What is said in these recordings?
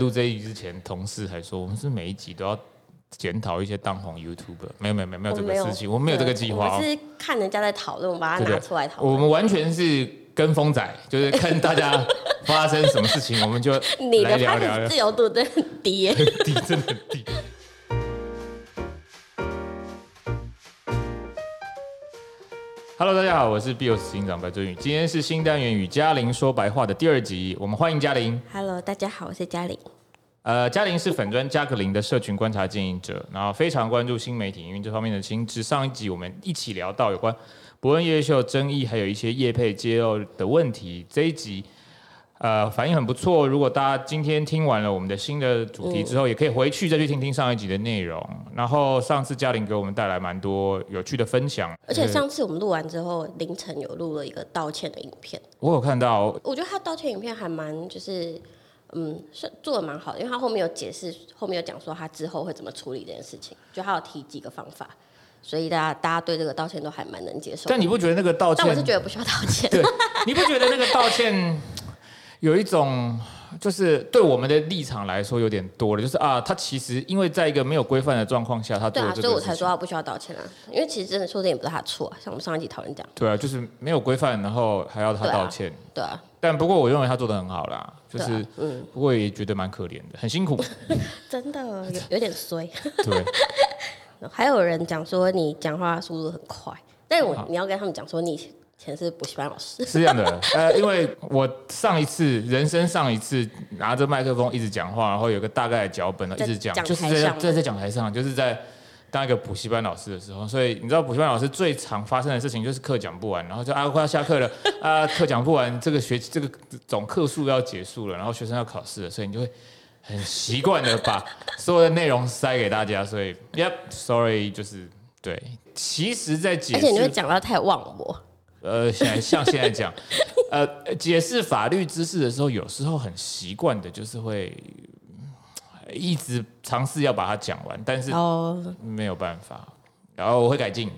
录这一集之前，同事还说我们是每一集都要检讨一些当红 YouTuber，没有没有没有没有这个事情，我们没有这个计划。我是看人家在讨论，我把它拿出来讨论。我们完全是跟风仔，就是看大家发生什么事情，我们就 来聊聊。你的发言自由度真的很低耶，很 低，真的很低。Hello，大家好，我是 Bios 警长白尊宇。今天是新单元与嘉玲说白话的第二集，我们欢迎嘉玲。Hello，大家好，我是嘉玲。呃，嘉玲是粉砖加克林的社群观察经营者，然后非常关注新媒体营运这方面的新知。上一集我们一起聊到有关伯恩夜夜秀争议，还有一些业配揭露的问题。这一集。呃，反应很不错。如果大家今天听完了我们的新的主题之后，嗯、也可以回去再去听听上一集的内容。然后上次嘉玲给我们带来蛮多有趣的分享，而且上次我们录完之后，凌晨有录了一个道歉的影片。我有看到，我觉得他道歉影片还蛮就是，嗯，是做的蛮好的，因为他后面有解释，后面有讲说他之后会怎么处理这件事情，就他有提几个方法，所以大家大家对这个道歉都还蛮能接受。但你不觉得那个道歉？但我是觉得不需要道歉。对，你不觉得那个道歉？有一种，就是对我们的立场来说有点多了，就是啊，他其实因为在一个没有规范的状况下，他对啊，所以我才说他不需要道歉啊，因为其实真的说这也不是他错啊，像我们上一集讨论讲，对啊，就是没有规范，然后还要他道歉，对啊，但不过我认为他做的很好啦，就是，啊、嗯，不过也觉得蛮可怜的，很辛苦，真的有有点衰，对，还有人讲说你讲话速度很快，但是我你要跟他们讲说你。前是补习班老师，是这样的，呃，因为我上一次人生上一次拿着麦克风一直讲话，然后有个大概的脚本呢，一直讲，就是在在在讲台上，就是在当一个补习班老师的时候，所以你知道补习班老师最常发生的事情就是课讲不完，然后就啊快要下课了啊，课讲不完，这个学期这个总课数要结束了，然后学生要考试了，所以你就会很习惯的把所有的内容塞给大家，所以 Yep，Sorry，就是对，其实在而且你会讲到太忘我。呃，现在像现在讲，呃，解释法律知识的时候，有时候很习惯的，就是会一直尝试要把它讲完，但是没有办法，然后我会改进。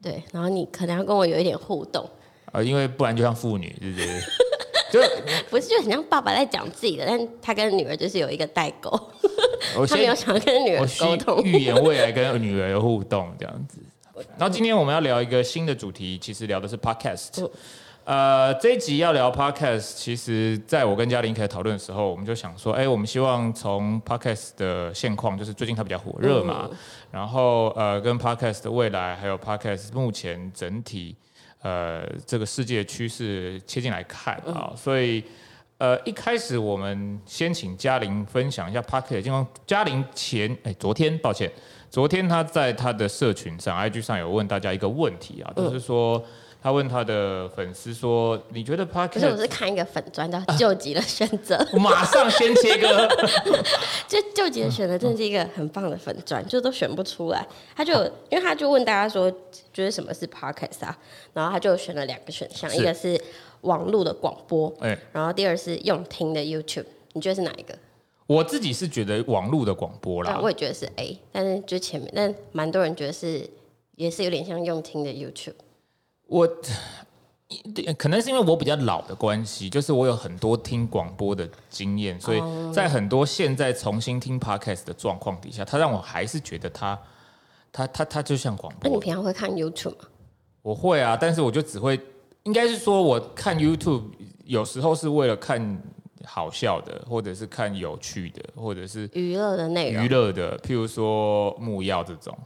对，然后你可能要跟我有一点互动。呃，因为不然就像妇女，对不对？就 不是，就很像爸爸在讲自己的，但他跟女儿就是有一个代沟，他没有想要跟女儿沟通，预言未来跟女儿的互动这样子。然后今天我们要聊一个新的主题，其实聊的是 podcast。呃，这一集要聊 podcast，其实在我跟嘉玲开始讨论的时候，我们就想说，哎，我们希望从 podcast 的现况，就是最近它比较火热嘛，然后呃，跟 podcast 的未来，还有 podcast 目前整体呃这个世界趋势切进来看啊，所以呃一开始我们先请嘉玲分享一下 podcast 的情况。嘉玲前哎昨天抱歉。昨天他在他的社群上，IG 上有问大家一个问题啊，就是说他问他的粉丝说：“你觉得 Podcast？” 可是我是看一个粉砖叫“救急的选择”，我 马上先切割。就“救急的选择”真的是一个很棒的粉砖，就都选不出来。他就因为他就问大家说：“觉得什么是 Podcast 啊？”然后他就选了两个选项，一个是网络的广播，然后第二是用听的 YouTube。你觉得是哪一个？我自己是觉得网络的广播啦，我也觉得是 A，但是就前面，但蛮多人觉得是，也是有点像用听的 YouTube。我可能是因为我比较老的关系，就是我有很多听广播的经验，所以在很多现在重新听 Podcast 的状况底下，它让我还是觉得它，它，它，它就像广播。那你平常会看 YouTube 吗？我会啊，但是我就只会，应该是说我看 YouTube 有时候是为了看。好笑的，或者是看有趣的，或者是娱乐的内容，娱乐的，譬如说木曜这种。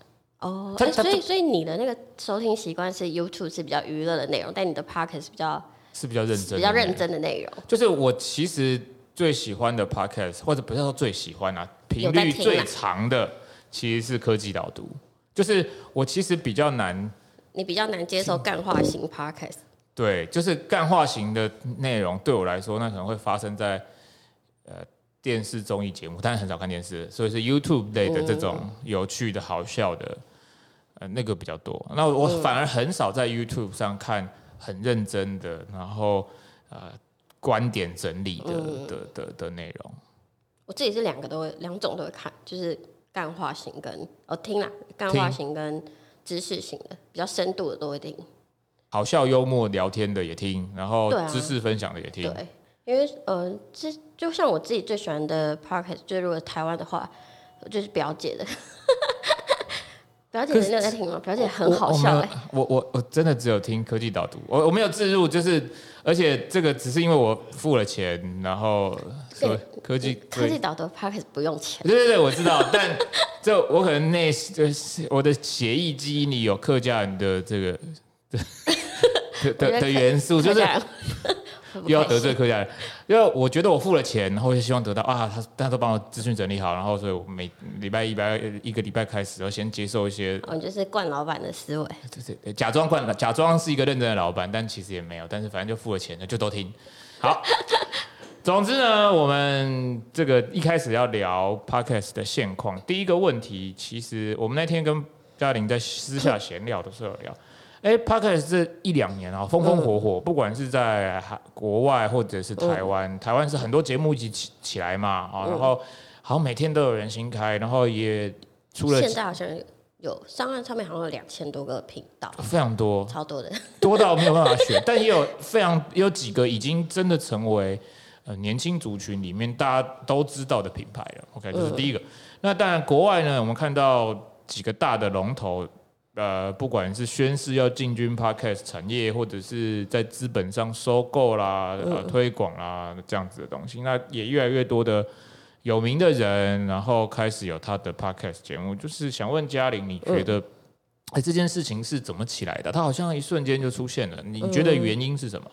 哦，欸、所以所以你的那个收听习惯是 YouTube 是比较娱乐的内容，但你的 Podcast 比较是比较认真、比较认真的内容。就是我其实最喜欢的 Podcast，或者不要说最喜欢啊，频率最长的其实是科技导读。就是我其实比较难，你比较难接受干化型 Podcast。对，就是干化型的内容，对我来说，那可能会发生在呃电视综艺节目，但是很少看电视，所以是 YouTube 类的这种有趣的、好笑的，呃，那个比较多。那我反而很少在 YouTube 上看很认真的，然后呃观点整理的的的的内容。我自己是两个都会，两种都会看，就是干化型跟哦听啦，干化型跟知识型的，比较深度的都会听。好笑幽默聊天的也听，然后知识分享的也听。对，因为呃，这就像我自己最喜欢的 podcast，就是如果台湾的话，就是表姐的。表姐你有在听吗？表姐很好笑哎、欸。我我我真的只有听科技导读，我我没有自入，就是而且这个只是因为我付了钱，然后说科技科技导读 podcast 不用钱。对对对，我知道，但 这我可能那就是我的协议基因里有客家人的这个 的的的元素，就是。又要得罪客家人，因为我觉得我付了钱，然后就希望得到啊，他大家都帮我资讯整理好，然后所以我每礼拜一拜一个礼拜开始，要先接受一些，哦，就是惯老板的思维，就是假装惯，假装是一个认真的老板，但其实也没有，但是反正就付了钱的就都听。好，总之呢，我们这个一开始要聊 Podcast 的现况，第一个问题，其实我们那天跟嘉玲在私下闲聊的时候聊。哎，Podcast 这一两年啊，风风火火，不管是在海国外或者是台湾，台湾是很多节目一起起起来嘛啊，然后好像每天都有人新开，然后也出了。现在好像有上岸上面好像有两千多个频道，非常多，超多的，多到没有办法选。但也有非常有几个已经真的成为呃年轻族群里面大家都知道的品牌了。OK，这是第一个。那当然国外呢，我们看到几个大的龙头。呃，不管是宣誓要进军 Podcast 产业，或者是在资本上收购啦、呃、推广啦这样子的东西，那也越来越多的有名的人，然后开始有他的 Podcast 节目。就是想问嘉玲，你觉得，哎、欸，这件事情是怎么起来的？它好像一瞬间就出现了，你觉得原因是什么？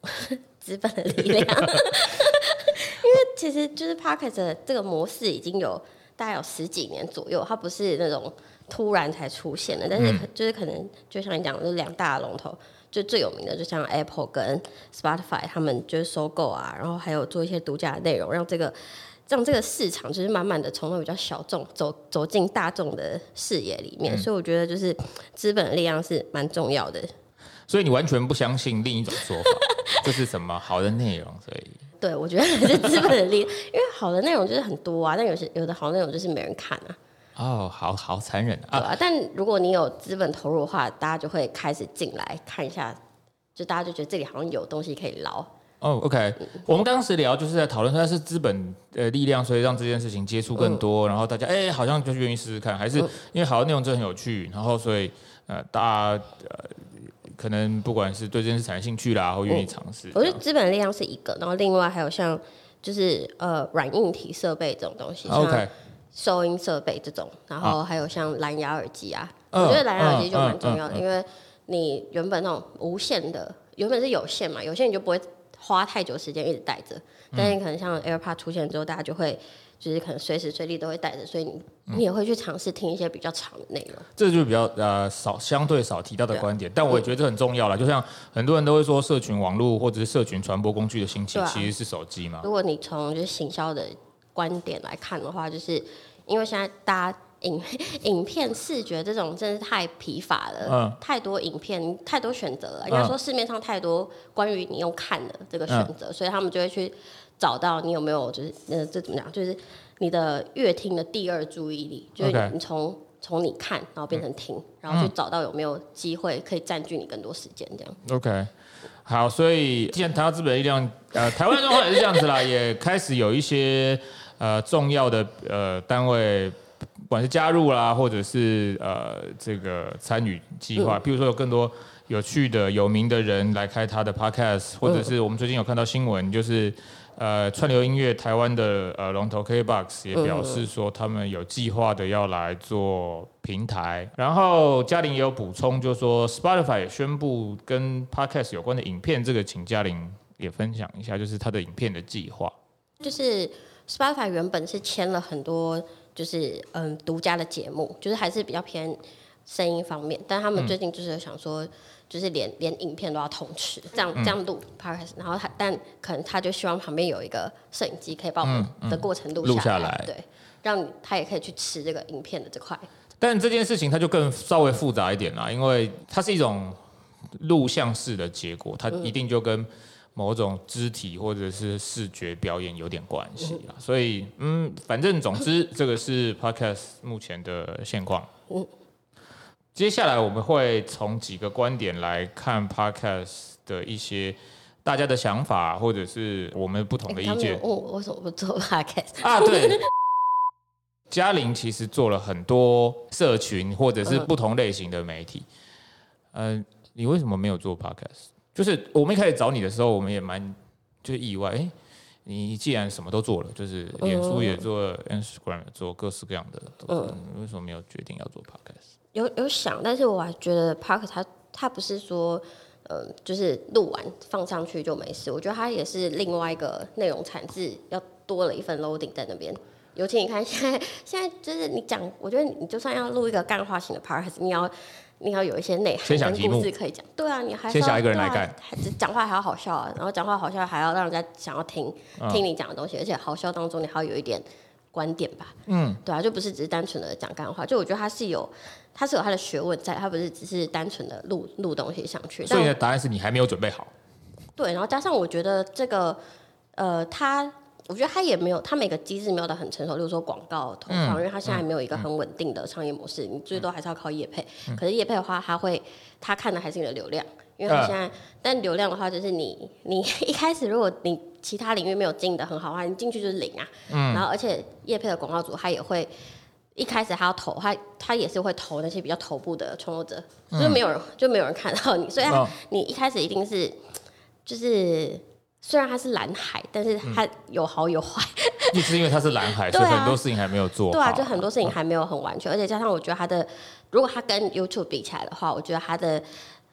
资本的力量。因为其实就是 Podcast 这个模式已经有大概有十几年左右，它不是那种。突然才出现的，但是就是可能就像你讲的，就是两大龙头，就最有名的，就像 Apple 跟 Spotify，他们就是收购啊，然后还有做一些独家的内容，让这个让这个市场就是慢慢的从那比较小众走走进大众的视野里面，嗯、所以我觉得就是资本力量是蛮重要的。所以你完全不相信另一种说法，就是什么好的内容？所以对，我觉得还是资本的力量，因为好的内容就是很多啊，但有些有的好内容就是没人看啊。哦，好好残忍啊！对啊，但如果你有资本投入的话，大家就会开始进来看一下，就大家就觉得这里好像有东西可以捞。哦，OK，嗯，我们当时聊就是在讨论，它是资本呃力量，所以让这件事情接触更多，嗯，然后大家哎，好像就愿意试试看，还是因为好的内容真的很有趣，然后所以呃，大家呃，可能不管是对这件事产生兴趣啦，或愿意尝试。我觉得资本的力量是一个，然后另外还有像就是呃软硬体设备这种东西。OK。收音设备这种，然后还有像蓝牙耳机啊，啊我觉得蓝牙耳机就蛮重要的，因为你原本那种无线的，原本是有线嘛，有线你就不会花太久时间一直戴着，但是可能像 AirPod 出现之后，大家就会就是可能随时随地都会带着，所以你你也会去尝试听一些比较长的内容。这就是比较呃少相对少提到的观点，但我也觉得这很重要了。就像很多人都会说，社群网络或者是社群传播工具的兴起，其实是手机嘛。如果你从就是行销的观点来看的话，就是因为现在大家影 影片视觉这种真是太疲乏了，嗯、太多影片，太多选择了。应该说市面上太多关于你用看的这个选择，嗯、所以他们就会去找到你有没有就是呃这怎么讲，就是你的乐听的第二注意力，就是你从从你看然后变成听，然后去找到有没有机会可以占据你更多时间这样。OK，好，所以既然谈到资本力量，呃，台湾状况也是这样子啦，也开始有一些。呃，重要的呃单位，不管是加入啦，或者是呃这个参与计划，比如说有更多有趣的、有名的人来开他的 podcast，或者是我们最近有看到新闻，就是呃串流音乐台湾的呃龙头 KBox 也表示说他们有计划的要来做平台。然后嘉玲也有补充，就是说 Spotify 也宣布跟 podcast 有关的影片，这个请嘉玲也分享一下，就是他的影片的计划，就是。Spotify 原本是签了很多，就是嗯独家的节目，就是还是比较偏声音方面。但他们最近就是想说，就是连连影片都要同时这样这样录 Podcast，然后他但可能他就希望旁边有一个摄影机可以把我们的过程录下来，对，让他也可以去吃这个影片的这块。但这件事情它就更稍微复杂一点啦，因为它是一种录像式的结果，它一定就跟。某种肢体或者是视觉表演有点关系啊，所以嗯，反正总之这个是 Podcast 目前的现况。接下来我们会从几个观点来看 Podcast 的一些大家的想法，或者是我们不同的意见。问我为什么不做 podcast 啊？对，嘉玲其实做了很多社群或者是不同类型的媒体。嗯、呃，你为什么没有做 podcast？就是我们一开始找你的时候，我们也蛮就是意外。哎，你既然什么都做了，就是脸书也做，Instagram 也做，各式各样的，嗯，为什么没有决定要做 podcast？有有想，但是我还觉得 podcast 它它不是说，嗯、呃，就是录完放上去就没事。我觉得它也是另外一个内容产制，要多了一份 loading 在那边。尤其你看现在现在就是你讲，我觉得你就算要录一个干化型的 podcast，你要。你要有一些内涵跟故事可以讲，对啊，你还先想一个人来干，讲话还要好笑啊，然后讲话好笑还要让人家想要听听你讲的东西，而且好笑当中你还要有一点观点吧，嗯，对啊，就不是只是单纯的讲干话，就我觉得他是有他是有他的学问在，他不是只是单纯的录录东西上去。所以你的答案是你还没有准备好。对，然后加上我觉得这个呃他。我觉得他也没有，他每个机制没有的很成熟，例如说广告投放，嗯、因为他现在还没有一个很稳定的商业模式，嗯、你最多还是要靠业配。嗯、可是业配的话，他会他看的还是你的流量，因为他现在，呃、但流量的话，就是你你 一开始如果你其他领域没有经营的很好的话，你进去就是零啊。嗯。然后而且业配的广告主他也会一开始他要投，他他也是会投那些比较头部的创作者，嗯、就是没有人就没有人看到你，所以他、哦、你一开始一定是就是。虽然它是蓝海，但是它有好有坏。就、嗯、是因为它是蓝海，所以很多事情还没有做好。对啊，就很多事情还没有很完全，而且加上我觉得它的，如果它跟 YouTube 比起来的话，我觉得它的。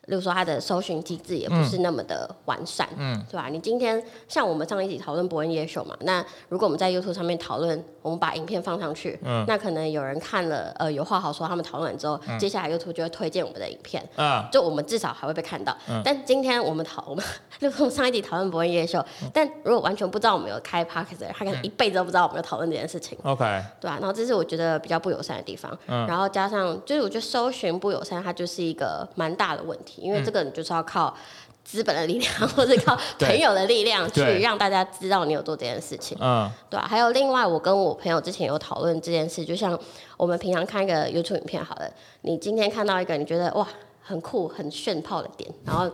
例如说，它的搜寻机制也不是那么的完善，嗯，对吧？你今天像我们上一集讨论博恩夜秀嘛，那如果我们在 YouTube 上面讨论，我们把影片放上去，嗯，那可能有人看了，呃，有话好说，他们讨论完之后，嗯、接下来 YouTube 就会推荐我们的影片，啊，就我们至少还会被看到。嗯、但今天我们讨我们，例如说上一集讨论博恩夜秀，嗯、但如果完全不知道我们有开人，他可能一辈子都不知道我们有讨论这件事情。OK，对啊，然后这是我觉得比较不友善的地方。嗯，然后加上就是我觉得搜寻不友善，它就是一个蛮大的问题，因为这个你就是。要靠资本的力量，或者靠 朋友的力量，去让大家知道你有做这件事情。嗯，对啊。还有另外，我跟我朋友之前有讨论这件事，就像我们平常看一个 YouTube 影片，好了，你今天看到一个你觉得哇很酷、很炫炮的点，然后。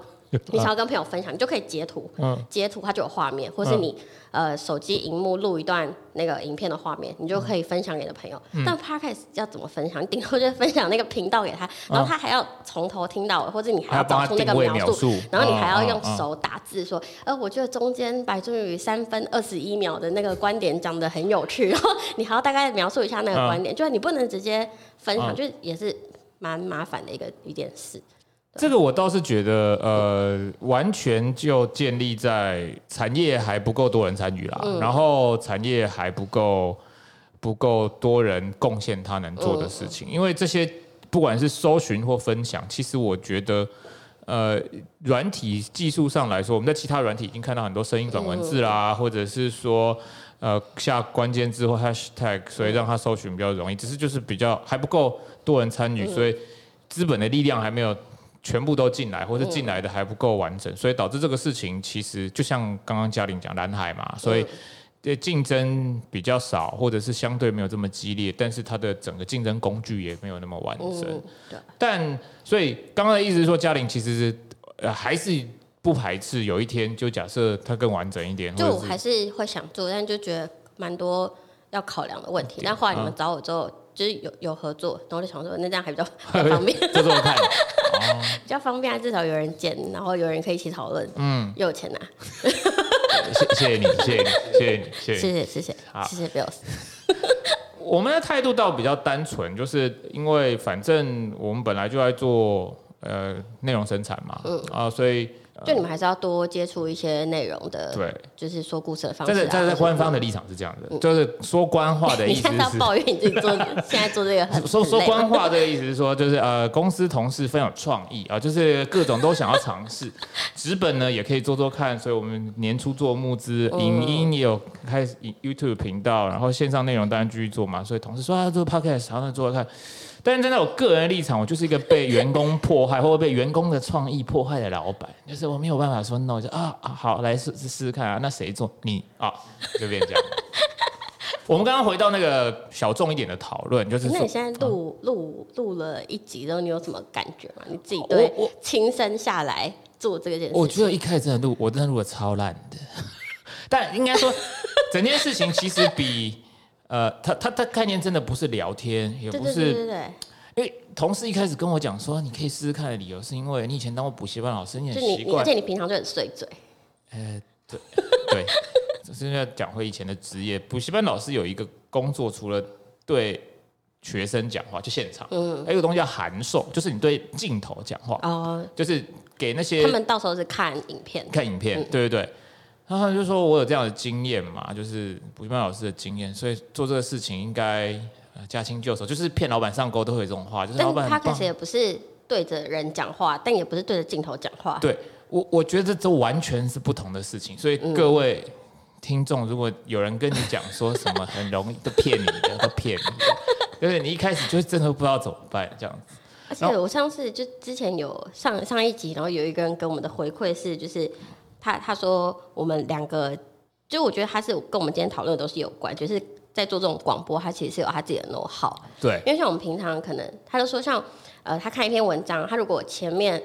你想要 跟朋友分享，你就可以截图，嗯、截图它就有画面，或是你、嗯、呃手机荧幕录一段那个影片的画面，你就可以分享给你的朋友。嗯、但 Podcast 要怎么分享？你顶多就分享那个频道给他，然后他还要从头听到，或者你还要找出那个描述，然后你还要用手打字说，呃，我觉得中间白尊宇三分二十一秒的那个观点讲得很有趣，然后你还要大概描述一下那个观点，嗯、就是你不能直接分享，嗯、就也是蛮麻烦的一个一件事。这个我倒是觉得，呃，完全就建立在产业还不够多人参与啦，嗯、然后产业还不够不够多人贡献他能做的事情，嗯、因为这些不管是搜寻或分享，其实我觉得，呃，软体技术上来说，我们在其他软体已经看到很多声音转文字啦，嗯、或者是说，呃，下关键字或 hashtag，所以让它搜寻比较容易，只是就是比较还不够多人参与，所以资本的力量还没有。全部都进来，或是进来的还不够完整，所以导致这个事情其实就像刚刚嘉玲讲蓝海嘛，所以这竞争比较少，或者是相对没有这么激烈，但是它的整个竞争工具也没有那么完整。但所以刚刚的意思是说，嘉玲其实是呃还是不排斥有一天就假设它更完整一点，就我还是会想做，但就觉得蛮多要考量的问题。但后来你们找我之后。就是有有合作，然后我就想说，那这样还比较，方便，这这么看，比较方便，至少有人见，然后有人可以一起讨论，嗯，又有钱拿，谢谢谢你，谢谢你，谢谢你，谢谢谢谢，好，谢谢 Bill。我们的态度倒比较单纯，就是因为反正我们本来就在做呃内容生产嘛，嗯啊，所以。就你们还是要多接触一些内容的，对，就是说故事的方式。但是在官方的立场是这样的，就是说官话的意思是。你看到抱怨你自己做，现在做这个很 说说官话这个意思是说，就是呃，公司同事非常有创意 啊，就是各种都想要尝试。纸本呢也可以做做看，所以我们年初做募资，影音也有开始 YouTube 频道，然后线上内容当然继续做嘛。所以同事说啊，做 Podcast，好，那做做看。但是站在我个人的立场，我就是一个被员工迫害或者被员工的创意迫害的老板，就是我没有办法说 no，就啊啊好来试试试看啊，那谁做你啊，就变这样。我们刚刚回到那个小众一点的讨论，就是那你现在录录录了一集之后，你有什么感觉吗？你自己对亲身下来做这个件事，我觉得一开始真的录，我真的录的超烂的。但应该说，整件事情其实比呃，他他他概念真的不是聊天，也不是，对对对对。因为同事一开始跟我讲说，你可以试试看的理由，是因为你以前当过补习班老师，你很习惯，而且你平常就很碎嘴。呃，对对，只是要讲回以前的职业，补习班老师有一个工作，除了对学生讲话，就现场，嗯，还有个东西叫函授，就是你对镜头讲话，哦，就是给那些他们到时候是看影片，看影片，嗯、对对对。然后他就说我有这样的经验嘛，就是补习班老师的经验，所以做这个事情应该驾轻就熟，就是骗老板上钩都会有这种话，就是老板他开始也不是对着人讲话，但也不是对着镜头讲话。对我，我觉得这完全是不同的事情。所以各位听众，如果有人跟你讲说什么很容易都骗你的，都骗你的，就是你一开始就真的不知道怎么办这样子。而且我上次就之前有上上一集，然后有一个人给我们的回馈是，就是。他他说我们两个，就我觉得他是跟我们今天讨论的都是有关，就是在做这种广播，他其实是有他自己的 know-how。对，因为像我们平常可能，他就说像呃，他看一篇文章，他如果前面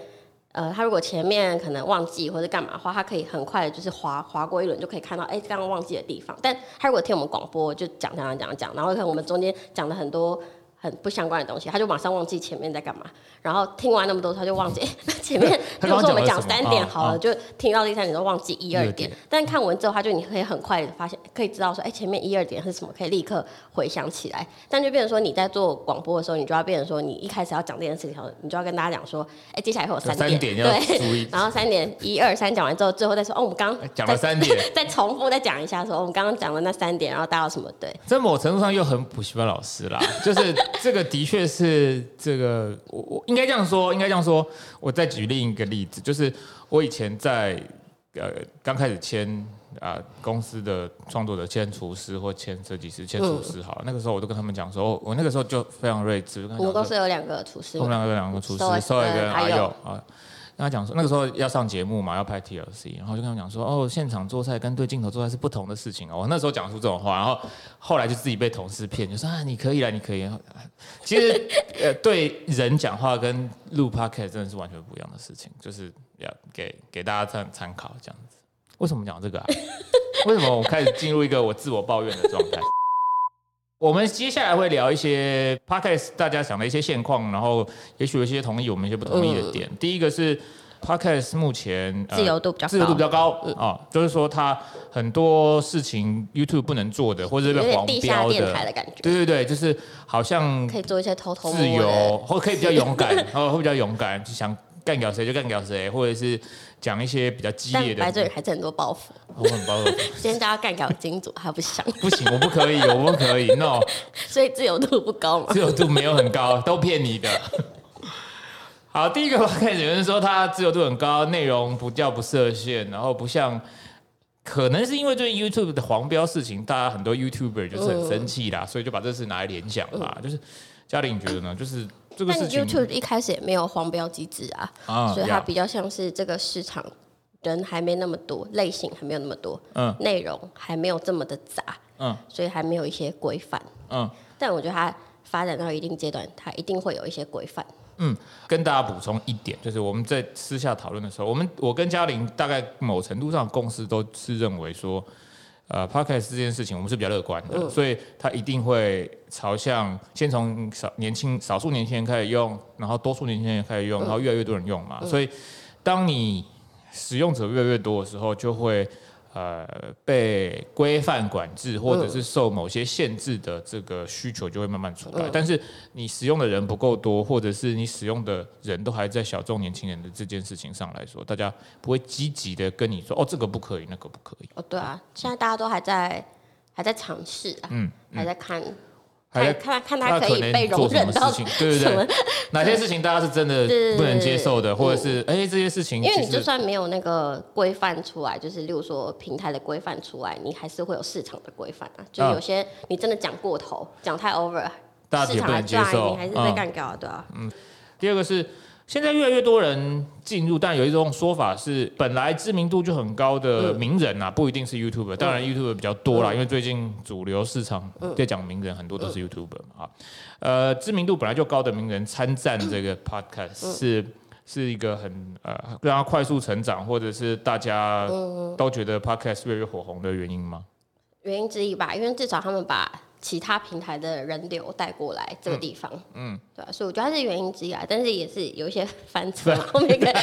呃，他如果前面可能忘记或者干嘛的话，他可以很快的就是划划过一轮就可以看到，哎，刚刚忘记的地方。但他如果听我们广播，就讲讲讲讲讲，然后可能我们中间讲了很多。很不相关的东西，他就马上忘记前面在干嘛，然后听完那么多，他就忘记，前面 比如说我们讲三点好了，就听到第三点都忘记一二点。但看文之后，他就你可以很快的发现，可以知道说，哎、欸，前面一二点是什么，可以立刻回想起来。但就变成说你在做广播的时候，你就要变成说，你一开始要讲这件事情，你就要跟大家讲说，哎、欸，接下来会有三点，点对，然后三点一二三讲完之后，最后再说，哦，我们刚讲了三点，再重复再讲一下说，说我们刚刚讲了那三点，然后大家有什么对？在某程度上又很补习班老师啦，就是这个的确是。这个，我我应该这样说，应该这样说。我再举另一个例子，就是我以前在呃刚开始签啊、呃、公司的创作者签厨师或签设计师签厨师好，嗯、那个时候我都跟他们讲说，我那个时候就非常睿智。我们公司有两个厨师，我们两个有两个厨师，稍微跟阿佑啊。跟他讲说，那个时候要上节目嘛，要拍 TLC，然后就跟他讲说，哦，现场做菜跟对镜头做菜是不同的事情哦。我那时候讲出这种话，然后后来就自己被同事骗，就说啊，你可以了，你可以。其实 呃，对人讲话跟录 Podcast 真的是完全不一样的事情，就是要给给大家参参考这样子。为什么讲这个啊？为什么我开始进入一个我自我抱怨的状态？我们接下来会聊一些 Podcast 大家想的一些现况，然后也许有一些同意，我们一些不同意的点。嗯、第一个是 Podcast 目前、呃、自由度比较高，自由度比较高啊、嗯哦，就是说它很多事情 YouTube 不能做的，或者是被黄标的，地下电台的感觉。对对对，就是好像可以做一些偷偷自由，或可以比较勇敢，然 后会比较勇敢，就想干掉谁就干掉谁，或者是。讲一些比较激烈的，白嘴还是很多包袱。我很包袱。今天大家干掉金主他不想？不行，我不可以，我不可以，no。所以自由度不高嘛？自由度没有很高，都骗你的。好，第一个开始有人说他自由度很高，内容不叫不设限，然后不像，可能是因为最近 YouTube 的黄标事情，大家很多 YouTuber 就是很生气啦，嗯、所以就把这事拿来联想嘛。嗯、就是嘉玲，你觉得呢？就是。但 YouTube 一开始也没有黄标机制啊，啊所以它比较像是这个市场人还没那么多，类型还没有那么多，嗯，内容还没有这么的杂，嗯，所以还没有一些规范，嗯，但我觉得它发展到一定阶段，它一定会有一些规范。嗯，跟大家补充一点，就是我们在私下讨论的时候，我们我跟嘉玲大概某程度上共识都是认为说。呃，Podcast 这件事情我们是比较乐观的，嗯、所以它一定会朝向先从少年轻少数年轻人开始用，然后多数年轻人开始用，然后越来越多人用嘛。嗯、所以，当你使用者越来越多的时候，就会。呃，被规范管制，或者是受某些限制的这个需求就会慢慢出来。嗯、但是你使用的人不够多，或者是你使用的人都还在小众年轻人的这件事情上来说，大家不会积极的跟你说哦，这个不可以，那个不可以。哦，对啊，现在大家都还在还在尝试啊，嗯，嗯还在看。还看看他可以被容忍到什么？对对对，哪些事情大家是真的不能接受的，或者是哎这些事情，因为你就算没有那个规范出来，就是例如说平台的规范出来，你还是会有市场的规范啊。就有些你真的讲过头，讲太 over，大家也不能接受，你还是被干掉，对啊。嗯，第二个是现在越来越多人进入，但有一种说法是，本来知名度就很高的名人啊，不一定是 YouTuber，当然 YouTuber 比较多啦，因为最近主流市场在讲名人，很多都是 YouTuber 嘛。呃，知名度本来就高的名人参战这个 Podcast 是是一个很呃让他快速成长，或者是大家都觉得 Podcast 越来越火红的原因吗？原因之一吧，因为至少他们把。其他平台的人流带过来这个地方，嗯，嗯对吧、啊？所以我觉得它是原因之一啊，但是也是有一些翻车嘛，后面可以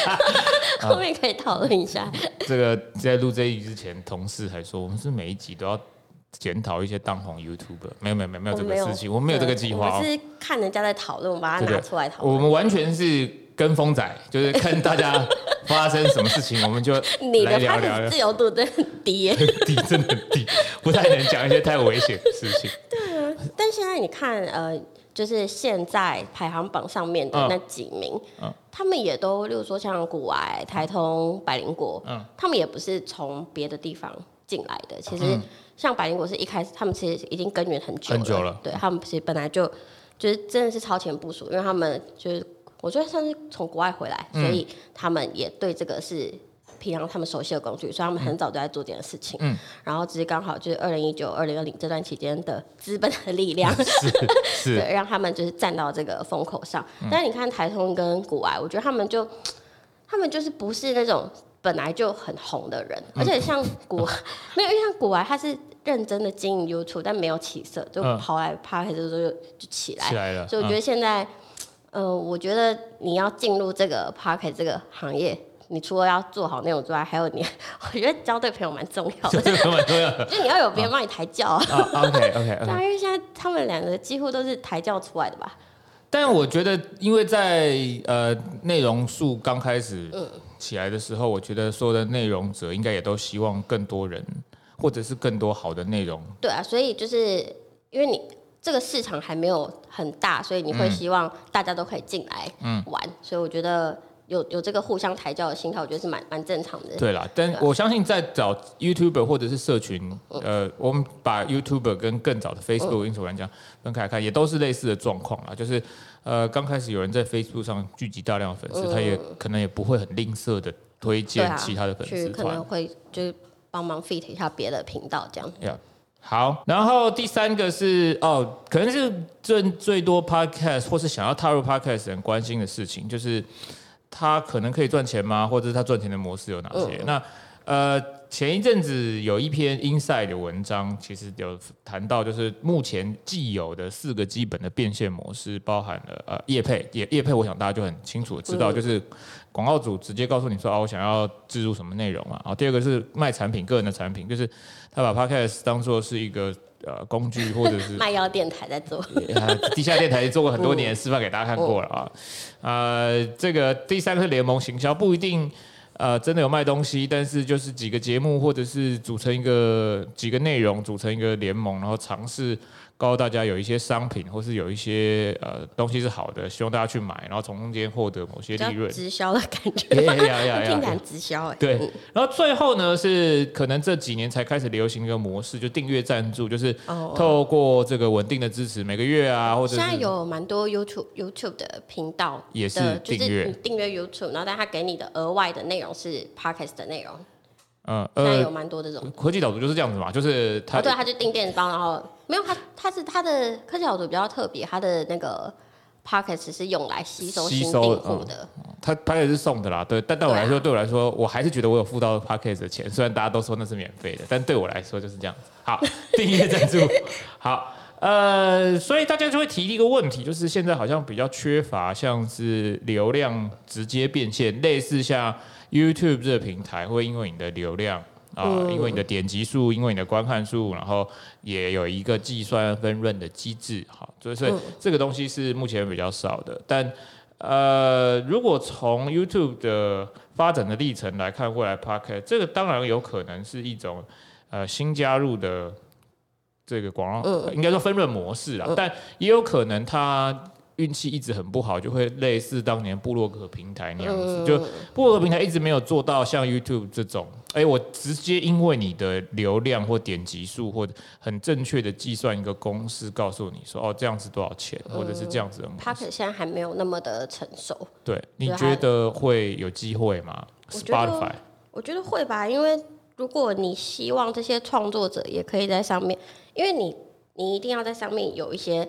后面可以讨论一下。这个在录这一集之前，同事还说我们是每一集都要检讨一些当红 YouTuber，没有没有没有没有这个事情，我们没有这个计划。我是看人家在讨论，我把它拿出来讨论。我们完全是跟风仔，就是看大家发生什么事情，我们就 你的他的自由度真的很低耶，低真的很低，不太能讲一些太危险的事情。对啊但现在你看，呃，就是现在排行榜上面的那几名，嗯。嗯、他们也都，例如说像古癌、台通、百灵果，嗯、他们也不是从别的地方进来的。其实像百灵果是一开始，他们其实已经耕耘很久了，很久了。对，他们其实本来就就是真的是超前部署，因为他们就是我觉得算是从国外回来，所以他们也对这个是。平常他们熟悉的工具，所以他们很早就在做这件事情。嗯，然后只是刚好就是二零一九、二零二零这段期间的资本的力量 是是对，让他们就是站到这个风口上。嗯、但是你看台通跟古癌，我觉得他们就他们就是不是那种本来就很红的人，嗯、而且像股没有，因为像古癌他是认真的经营 YouTube，但没有起色，就跑来趴开之后就就起来，起来了。所以我觉得现在，嗯、呃，我觉得你要进入这个 Podcast 这个行业。你除了要做好内容之外，还有你，我觉得交对朋友蛮重要的。蛮重要的，就你要有别人帮你抬轿啊。OK OK OK。因为现在他们两个几乎都是抬轿出来的吧？但我觉得，因为在呃内容数刚开始起来的时候，嗯、我觉得所有的内容者应该也都希望更多人，或者是更多好的内容。对啊，所以就是因为你这个市场还没有很大，所以你会希望大家都可以进来玩。嗯、所以我觉得。有有这个互相抬轿的心态，我觉得是蛮蛮正常的。对啦，但我相信在找 YouTuber 或者是社群，嗯、呃，我们把 YouTuber 跟更早的 Facebook、嗯、Instagram 分开来看，也都是类似的状况啦。就是呃，刚开始有人在 Facebook 上聚集大量的粉丝，嗯、他也可能也不会很吝啬的推荐其他的粉丝团，可能会就是帮忙 fit 一下别的频道这样。Yeah. 好，然后第三个是哦，可能是最最多 Podcast 或是想要踏入 Podcast 人关心的事情，就是。他可能可以赚钱吗？或者是他赚钱的模式有哪些？嗯、那呃，前一阵子有一篇 Inside 的文章，其实有谈到，就是目前既有的四个基本的变现模式，包含了呃业配，业业配，我想大家就很清楚的知道，就是广告主直接告诉你说啊，我想要置入什么内容啊。然后第二个是卖产品，个人的产品，就是他把 Podcast 当做是一个。呃，工具或者是 卖药电台在做，地下电台做过很多年，示范给大家看过了啊。呃，这个第三个是联盟行销，不一定呃真的有卖东西，但是就是几个节目或者是组成一个几个内容组成一个联盟，然后尝试。告诉大家有一些商品，或是有一些呃东西是好的，希望大家去买，然后从中间获得某些利润。直销的感觉，呀呀 呀，听起来直销哎。对，然后最后呢是可能这几年才开始流行一个模式，就订阅赞助，就是透过这个稳定的支持，每个月啊，或者现在有蛮多 YouTube YouTube 的频道也是订阅订阅 YouTube，然后但他给你的额外的内容是 Podcast 的内容。嗯，现在有蛮多这种科技导读就是这样子嘛，就是他对，他就订电商，然后没有它它是它的科技导读比较特别，它的那个 Podcast 是用来吸收新订户的，它 Podcast 是送的啦，对，但对我来说，对我来说，我还是觉得我有付到 Podcast 的钱，虽然大家都说那是免费的，但对我来说就是这样子。好，订阅赞助，好，呃，所以大家就会提一个问题，就是现在好像比较缺乏像是流量直接变现，类似像。YouTube 这个平台会因为你的流量啊，嗯、因为你的点击数，因为你的观看数，然后也有一个计算分润的机制，好，所以所以这个东西是目前比较少的。但呃，如果从 YouTube 的发展的历程来看，未来 Podcast 这个当然有可能是一种呃新加入的这个广告，嗯、应该说分润模式啦，嗯、但也有可能它。运气一直很不好，就会类似当年布洛克平台那样子，就布洛克平台一直没有做到像 YouTube 这种，哎，我直接因为你的流量或点击数或很正确的计算一个公式，告诉你说哦这样子多少钱，或者是这样子的。它可现在还没有那么的成熟。对，你觉得会有机会吗？Spotify，我觉得会吧，因为如果你希望这些创作者也可以在上面，因为你你一定要在上面有一些。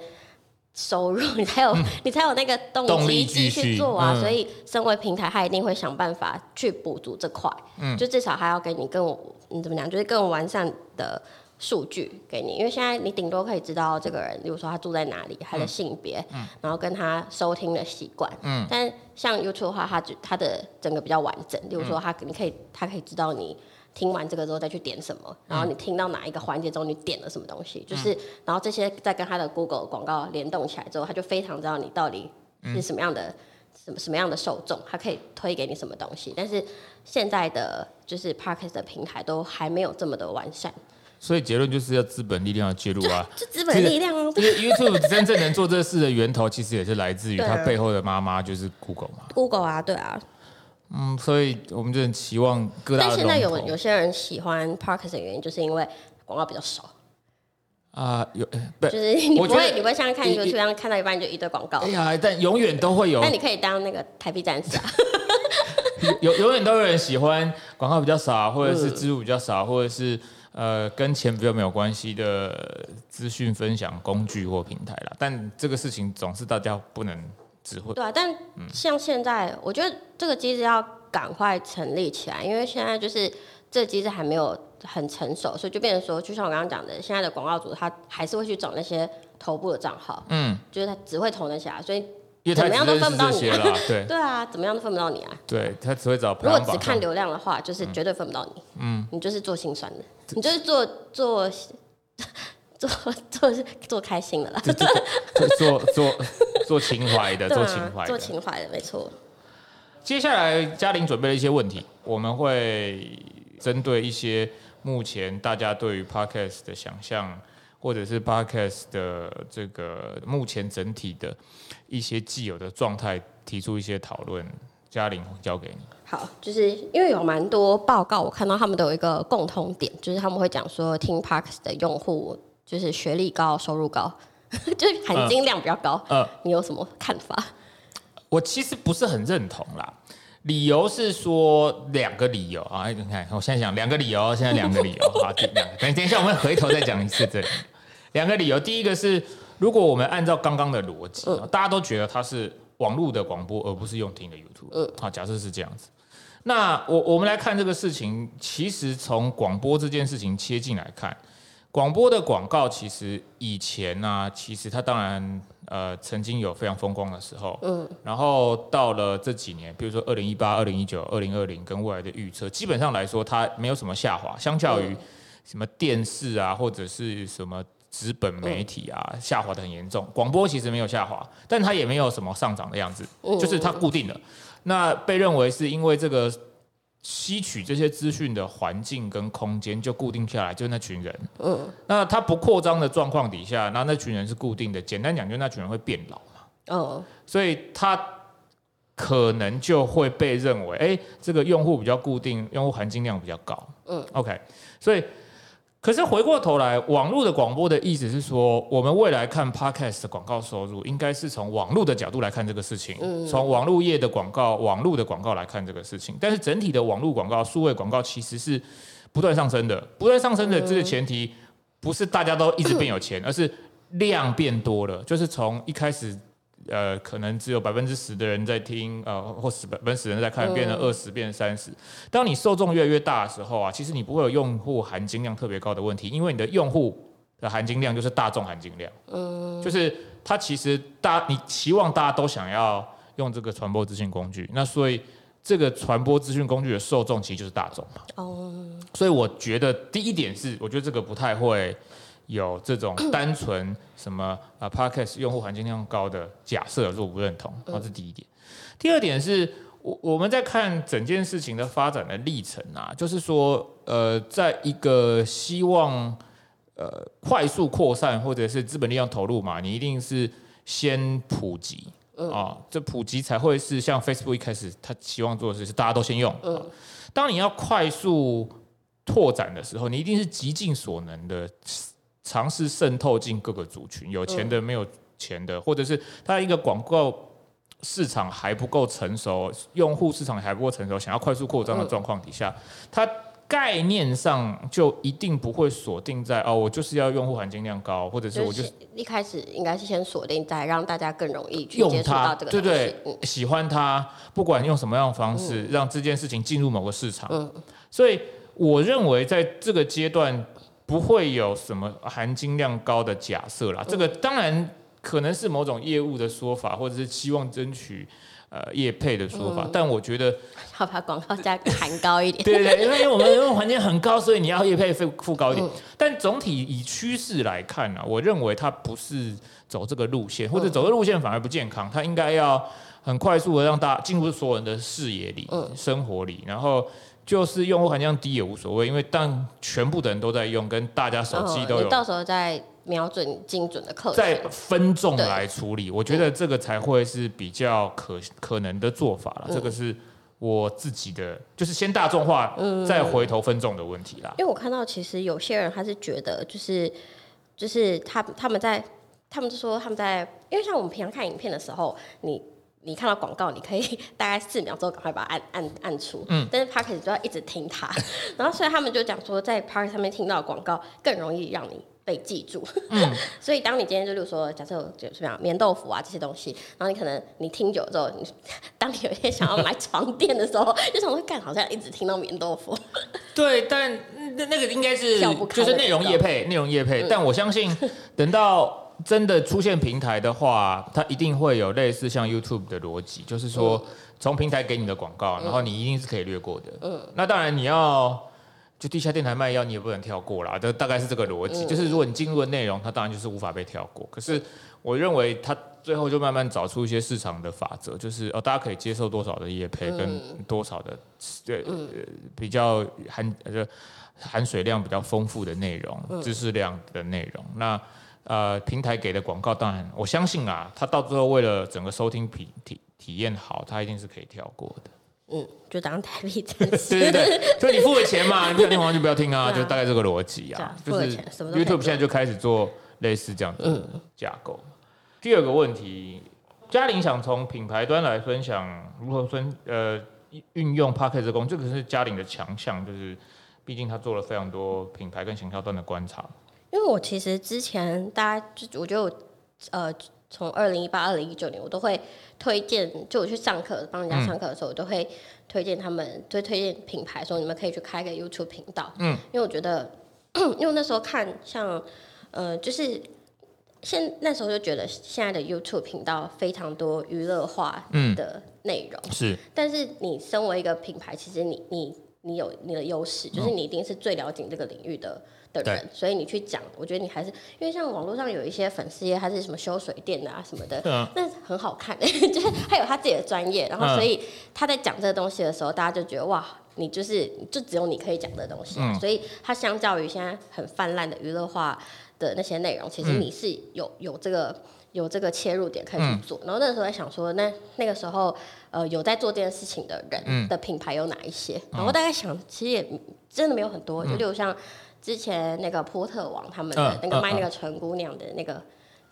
收入，你才有，嗯、你才有那个动机继续做啊！所以，身为平台，他一定会想办法去补足这块。嗯，就至少还要给你更，你怎么讲，就是更完善的数据给你。因为现在你顶多可以知道这个人，比如说他住在哪里，他的性别，嗯，然后跟他收听的习惯，嗯。但像 YouTube 的话，它就它的整个比较完整。例如说，他你可以，他可以知道你。听完这个之后再去点什么，然后你听到哪一个环节中你点了什么东西，就是然后这些再跟他的 Google 广告联动起来之后，他就非常知道你到底是什么样的什么什么样的受众，他可以推给你什么东西。但是现在的就是 Podcast 的平台都还没有这么的完善，所以结论就是要资本力量的介入啊，就资本力量啊。因为 YouTube 真正能做这事的源头，其实也是来自于它背后的妈妈，就是 Google 嘛。Google 啊，对啊。嗯，所以我们就很期望各大。但现在有有些人喜欢 Podcast 的原因，就是因为广告比较少啊。有，就是你不会，你不会像看 YouTube 一样看到一半就一堆广告。哎呀，但永远都会有。那你可以当那个台币战士啊。有永远都有人喜欢广告比较少，或者是支付比较少，或者是呃跟钱比较没有关系的资讯分享工具或平台啦。但这个事情总是大家不能。对啊，但像现在，嗯、我觉得这个机制要赶快成立起来，因为现在就是这个机制还没有很成熟，所以就变成说，就像我刚刚讲的，现在的广告主他还是会去找那些头部的账号，嗯，就是他只会投那些啊，所以怎么样都分不到你啊，对。对啊，怎么样都分不到你啊，对他只会找。如果只看流量的话，就是绝对分不到你，嗯，你就是做心酸的，你就是做做。做 做做开心的啦，做做做做情怀的，做情怀的，做情怀的，没错。接下来嘉玲准备了一些问题，我们会针对一些目前大家对于 Podcast 的想象，或者是 Podcast 的这个目前整体的一些既有的状态，提出一些讨论。嘉玲交给你。好，就是因为有蛮多报告，我看到他们都有一个共通点，就是他们会讲说听 Podcast 的用户。就是学历高，收入高，就是含金量比较高。嗯，你有什么看法？我其实不是很认同啦。理由是说两个理由啊，你看，我现在讲两个理由，现在两个理由好，两个。等等一下，我们回头再讲一次这两个理由。第一个是，如果我们按照刚刚的逻辑，嗯，大家都觉得它是网络的广播，而不是用听的 YouTube。嗯，好，假设是这样子。那我我们来看这个事情，其实从广播这件事情切进来看。广播的广告其实以前呢、啊，其实它当然呃曾经有非常风光的时候，嗯，然后到了这几年，比如说二零一八、二零一九、二零二零跟未来的预测，基本上来说它没有什么下滑，相较于什么电视啊或者是什么纸本媒体啊下滑的很严重，广播其实没有下滑，但它也没有什么上涨的样子，就是它固定的。那被认为是因为这个。吸取这些资讯的环境跟空间就固定下来，就那群人。嗯，那他不扩张的状况底下，那那群人是固定的。简单讲，就那群人会变老嘛。嗯，所以他可能就会被认为，哎，这个用户比较固定，用户含金量比较高。嗯，OK，所以。可是回过头来，网络的广播的意思是说，我们未来看 Podcast 的广告收入，应该是从网络的角度来看这个事情，从网络业的广告、网络的广告来看这个事情。但是整体的网络广告、数位广告其实是不断上升的，不断上升的这个前提，不是大家都一直变有钱，而是量变多了，就是从一开始。呃，可能只有百分之十的人在听，呃，或十百分之十人在看，变成二十，变成三十。当你受众越来越大的时候啊，其实你不会有用户含金量特别高的问题，因为你的用户的含金量就是大众含金量。嗯，就是它其实大，你期望大家都想要用这个传播资讯工具，那所以这个传播资讯工具的受众其实就是大众嘛。哦，所以我觉得第一点是，我觉得这个不太会。有这种 单纯什么啊，Podcast 用户含金量高的假设，若不认同，这是第一点。第二点是我我们在看整件事情的发展的历程啊，就是说，呃，在一个希望呃快速扩散或者是资本力量投入嘛，你一定是先普及啊、哦，这普及才会是像 Facebook 一开始他希望做的事是大家都先用。嗯，当你要快速拓展的时候，你一定是极尽所能的尝试渗透进各个族群，有钱的、没有钱的，或者是它一个广告市场还不够成熟，用户市场还不够成熟，想要快速扩张的状况底下，它。概念上就一定不会锁定在哦，我就是要用户含金量高，或者是我就一开始应该是先锁定在让大家更容易去接触到这个喜欢它，不管用什么样的方式，嗯、让这件事情进入某个市场。嗯，所以我认为在这个阶段不会有什么含金量高的假设啦。嗯、这个当然可能是某种业务的说法，或者是希望争取。呃，业配的说法，嗯、但我觉得 要把广告价含高一点。对对，因为我们因为环境很高，所以你要业配付付高一点。嗯、但总体以趋势来看呢、啊，我认为它不是走这个路线，或者走的路线反而不健康。它应该要很快速的让大家进入所有人的视野里、嗯、生活里，然后就是用户含量低也无所谓，因为当全部的人都在用，跟大家手机都有，嗯、到时候再。瞄准精准的客再分众来处理，我觉得这个才会是比较可可能的做法了。嗯、这个是我自己的，就是先大众化，嗯、再回头分众的问题啦。因为我看到其实有些人他是觉得，就是就是他他们在他们就说他们在，因为像我们平常看影片的时候，你你看到广告，你可以 大概四秒之后赶快把它按按按出，嗯，但是 parkas 就要一直听它，然后所以他们就讲说，在 Podcast 上面听到广告更容易让你。被记住，嗯、所以当你今天就比如说，假设就什么样棉豆腐啊这些东西，然后你可能你听久之后，你当你有一天想要买床垫的时候，就想会干，好像一直听到棉豆腐。对，但那那个应该是就是内容业配，内容业配。嗯、但我相信，等到真的出现平台的话，它一定会有类似像 YouTube 的逻辑，就是说从平台给你的广告，然后你一定是可以略过的。嗯，那当然你要。就地下电台卖药，你也不能跳过啦。这大概是这个逻辑。嗯、就是如果你进入的内容，它当然就是无法被跳过。可是我认为，它最后就慢慢找出一些市场的法则，就是哦，大家可以接受多少的业配，跟多少的对、嗯、比较含就含水量比较丰富的内容，嗯、知识量的内容。那呃，平台给的广告，当然我相信啊，他到最后为了整个收听体体体验好，他一定是可以跳过的。嗯，就当台币真实。对对对，就 你付了钱嘛，你不想听就不要听啊，就大概这个逻辑啊。就是 YouTube 现在就开始做类似这样的架构。嗯、第二个问题，嘉玲想从品牌端来分享如何分呃运用 Podcast 工，这个是嘉玲的强项，就是毕竟他做了非常多品牌跟行销端的观察。因为我其实之前大家就我觉得我呃。从二零一八、二零一九年，我都会推荐，就我去上课帮人家上课的时候，我都会推荐他们，就推荐品牌说你们可以去开个 YouTube 频道。嗯，因为我觉得，因为那时候看像，呃，就是现那时候就觉得现在的 YouTube 频道非常多娱乐化的内容。嗯，是，但是你身为一个品牌，其实你你你有你的优势，就是你一定是最了解这个领域的。的人，对所以你去讲，我觉得你还是因为像网络上有一些粉丝页，他是什么修水电的啊什么的，嗯、那很好看，就是他有他自己的专业，然后所以他在讲这个东西的时候，大家就觉得哇，你就是就只有你可以讲的东西，嗯、所以他相较于现在很泛滥的娱乐化的那些内容，其实你是有有这个有这个切入点可以去做。嗯、然后那个时候在想说，那那个时候呃有在做这件事情的人的品牌有哪一些？嗯、然后大概想，其实也真的没有很多，就例如像。之前那个波特王他们的那个卖那个纯姑娘的那个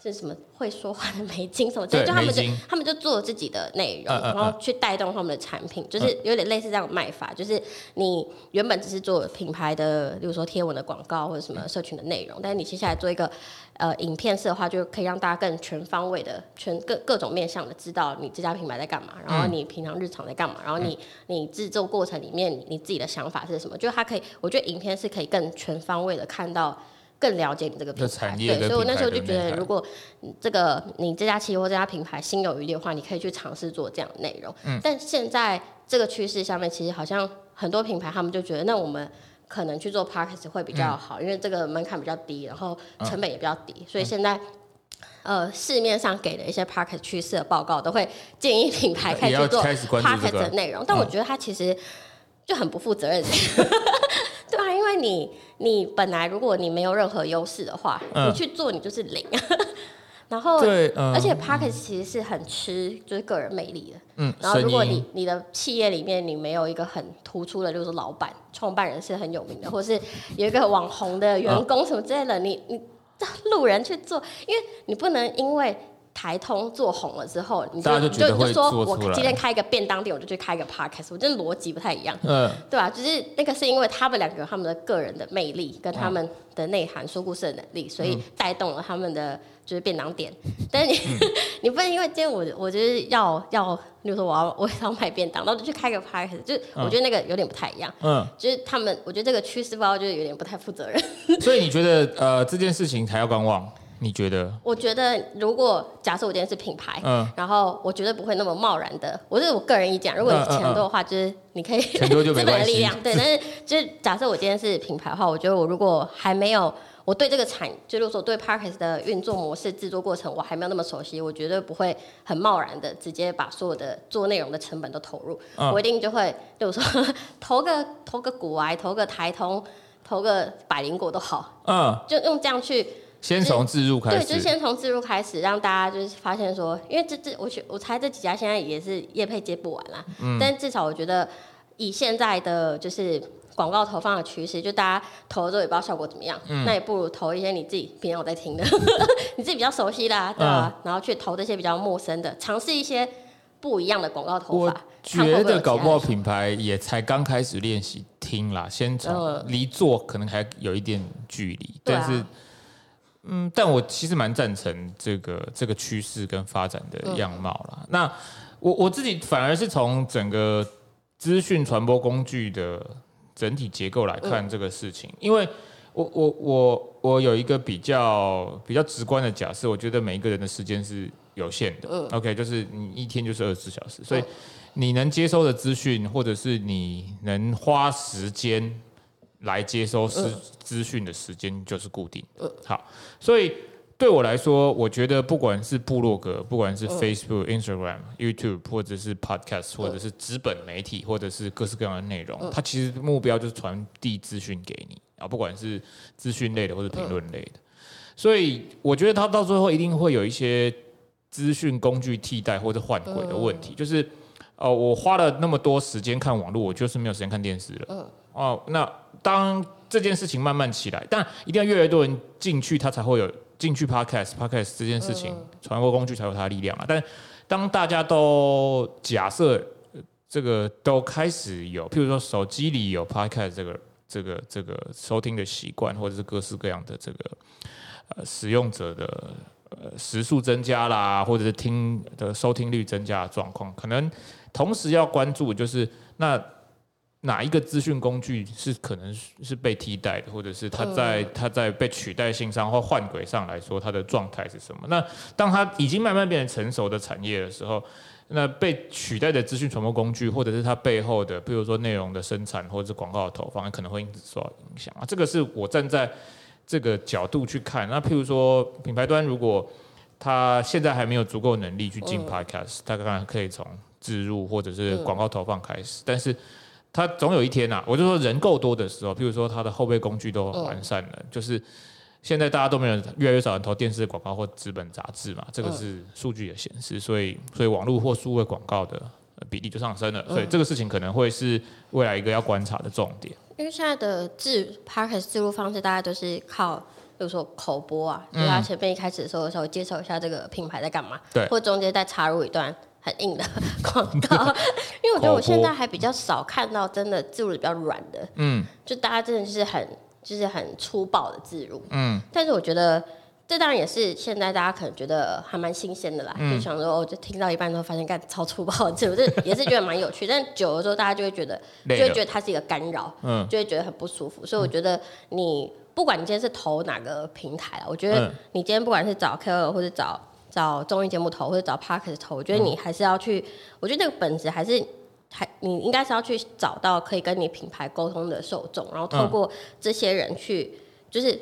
是什么会说话的美金什么，就就他们就他们就做自己的内容，然后去带动他们的产品，就是有点类似这样的卖法，就是你原本只是做品牌的，比如说贴文的广告或者什么社群的内容，但是你接下来做一个呃影片式的话，就可以让大家更全方位的全各各种面向的知道你这家品牌在干嘛，然后你平常日常在干嘛，然后你你制作过程里面你自己的想法是什么，就它可以，我觉得影片是可以更全方位的看到。更了解你这个品牌，对，所以我那时候就觉得，如果这个你这家企业或这家品牌心有余力的话，你可以去尝试做这样的内容。嗯，但现在这个趋势下面，其实好像很多品牌他们就觉得，那我们可能去做 parkas 会比较好，嗯、因为这个门槛比较低，然后成本也比较低，嗯、所以现在呃市面上给的一些 parkas 趋势的报告都会建议品牌开始做 parkas 的内容，但我觉得它其实就很不负责任。嗯 对啊，因为你你本来如果你没有任何优势的话，嗯、你去做你就是零，然后，对，而且 Podcast 其实是很吃就是个人魅力的。嗯，然后如果你你的企业里面你没有一个很突出的，就是老板、创办人是很有名的，或是有一个网红的员工什么之类的，你你路人去做，因为你不能因为。台通做红了之后，你就就就，就说，我今天开一个便当店，我就去开一个 podcast，我觉得逻辑不太一样，嗯，对吧？就是那个是因为他们两个他们的个人的魅力跟他们的内涵、说故事的能力，所以带动了他们的就是便当店。嗯、但是你、嗯、你不能因为今天我我就是要要，比如说我要我要卖便当，然后就去开个 podcast，就我觉得那个有点不太一样，嗯，就是他们我觉得这个趋势包就是有点不太负责任。所以你觉得呃这件事情还要观望？你觉得？我觉得，如果假设我今天是品牌，嗯，然后我绝对不会那么贸然的。我是我个人意见，如果你钱多的话，就是你可以。资本的力量，对。但是，就是假设我今天是品牌的话，我觉得我如果还没有我对这个产，就是说对 Podcast 的运作模式、制作过程，我还没有那么熟悉，我绝对不会很贸然的直接把所有的做内容的成本都投入。嗯、我一定就会，比如说 投个投个股癌，投个台通，投个百灵果都好，嗯，就用这样去。先从自入开始，对，就是先从自入开始，让大家就是发现说，因为这这，我觉我猜这几家现在也是业配接不完啦，嗯，但至少我觉得以现在的就是广告投放的趋势，就大家投了之后也不知道效果怎么样，嗯，那也不如投一些你自己平常有在听的，你自己比较熟悉的，啊，对吧？嗯，然后去投这些比较陌生的，尝试一些不一样的广告投法。我觉得搞不好品牌也才刚开始练习听啦，先从离做可能还有一点距离，嗯，但是。嗯，但我其实蛮赞成这个这个趋势跟发展的样貌啦。嗯、那我我自己反而是从整个资讯传播工具的整体结构来看这个事情，嗯、因为我我我我有一个比较比较直观的假设，我觉得每一个人的时间是有限的。嗯，OK，就是你一天就是二十四小时，所以你能接收的资讯，或者是你能花时间。来接收资资讯的时间就是固定的。好，所以对我来说，我觉得不管是部落格，不管是 Facebook、Instagram、YouTube，或者是 Podcast，或者是纸本媒体，或者是各式各样的内容，它其实目标就是传递资讯给你啊，不管是资讯类的或者评论类的。所以我觉得它到最后一定会有一些资讯工具替代或者换轨的问题，就是哦，我花了那么多时间看网络，我就是没有时间看电视了。哦，那。当这件事情慢慢起来，但一定要越来越多人进去，它才会有进去 podcast podcast 这件事情，传播工具才有它的力量啊。但当大家都假设这个都开始有，譬如说手机里有 podcast 这个这个这个收听的习惯，或者是各式各样的这个呃使用者的呃时数增加啦，或者是听的收听率增加的状况，可能同时要关注就是那。哪一个资讯工具是可能是被替代的，或者是它在它在被取代性上或换轨上来说，它的状态是什么？那当它已经慢慢变成成熟的产业的时候，那被取代的资讯传播工具，或者是它背后的，比如说内容的生产或者是广告的投放，可能会因此受到影响啊。这个是我站在这个角度去看。那譬如说品牌端，如果他现在还没有足够能力去进 Podcast，他当然可以从置入或者是广告投放开始，但是。他总有一天呐、啊，我就说人够多的时候，譬如说他的后备工具都完善了，嗯、就是现在大家都没有越来越少人投电视广告或纸本杂志嘛，这个是数据的显示，所以所以网络或数位广告的比例就上升了，所以这个事情可能会是未来一个要观察的重点。因为现在的制 Podcast 置入方式，大家都是靠，比如说口播啊，就他前面一开始的时候稍微介绍一下这个品牌在干嘛，对，或中间再插入一段。很硬的 广告，因为我觉得我现在还比较少看到真的置入的比较软的，嗯，就大家真的是很就是很粗暴的置入，嗯，但是我觉得这当然也是现在大家可能觉得还蛮新鲜的啦，嗯、就想说我就听到一半之后发现干超粗暴的置入，这也是觉得蛮有趣，但久了之后大家就会觉得就会觉得它是一个干扰，嗯，就会觉得很不舒服，所以我觉得你不管你今天是投哪个平台啊，我觉得你今天不管是找 KOL 或者找。找综艺节目投或者找 Podcast 投，我觉得你还是要去。我觉得那个本质还是还你应该是要去找到可以跟你品牌沟通的受众，然后透过这些人去，就是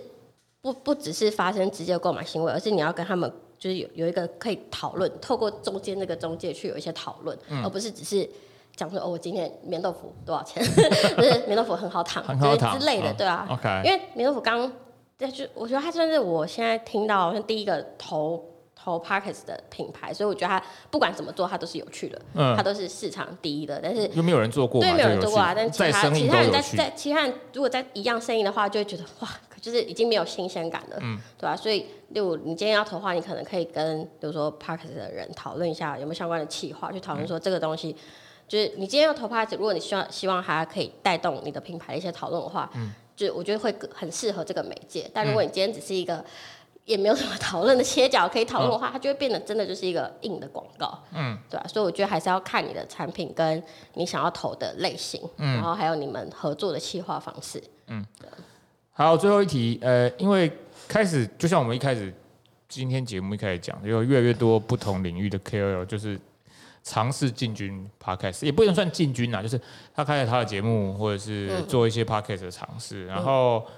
不不只是发生直接购买行为，而是你要跟他们就是有有一个可以讨论，透过中间那个中介去有一些讨论，而不是只是讲说哦，我今天棉豆腐多少钱，就是棉豆腐很好躺，就是之类的，对啊，OK，因为棉豆腐刚，就我觉得它算是我现在听到像第一个投。投 Podcast 的品牌，所以我觉得他不管怎么做，他都是有趣的，嗯，他都是市场第一的。但是又没有人做过，对，没有人做过啊。但其他其他人在在其他人如果在一样生意的话，就会觉得哇，就是已经没有新鲜感了，嗯，对吧、啊？所以，例如你今天要投的话，你可能可以跟比如说 Podcast 的人讨论一下有没有相关的企划，去讨论说这个东西。嗯就是你今天要投 Podcast，如果你希望希望它可以带动你的品牌的一些讨论的话，嗯，就我觉得会很适合这个媒介。但如果你今天只是一个也没有什么讨论的切角可以讨论的话，它就会变得真的就是一个硬的广告，嗯，对吧、啊？所以我觉得还是要看你的产品跟你想要投的类型，嗯，然后还有你们合作的企划方式，嗯，好，最后一题，呃，因为开始就像我们一开始今天节目一开始讲，有越来越多不同领域的 KOL 就是。尝试进军 podcast 也不能算进军呐，就是他开了他的节目，或者是做一些 podcast 的尝试。嗯、然后，嗯，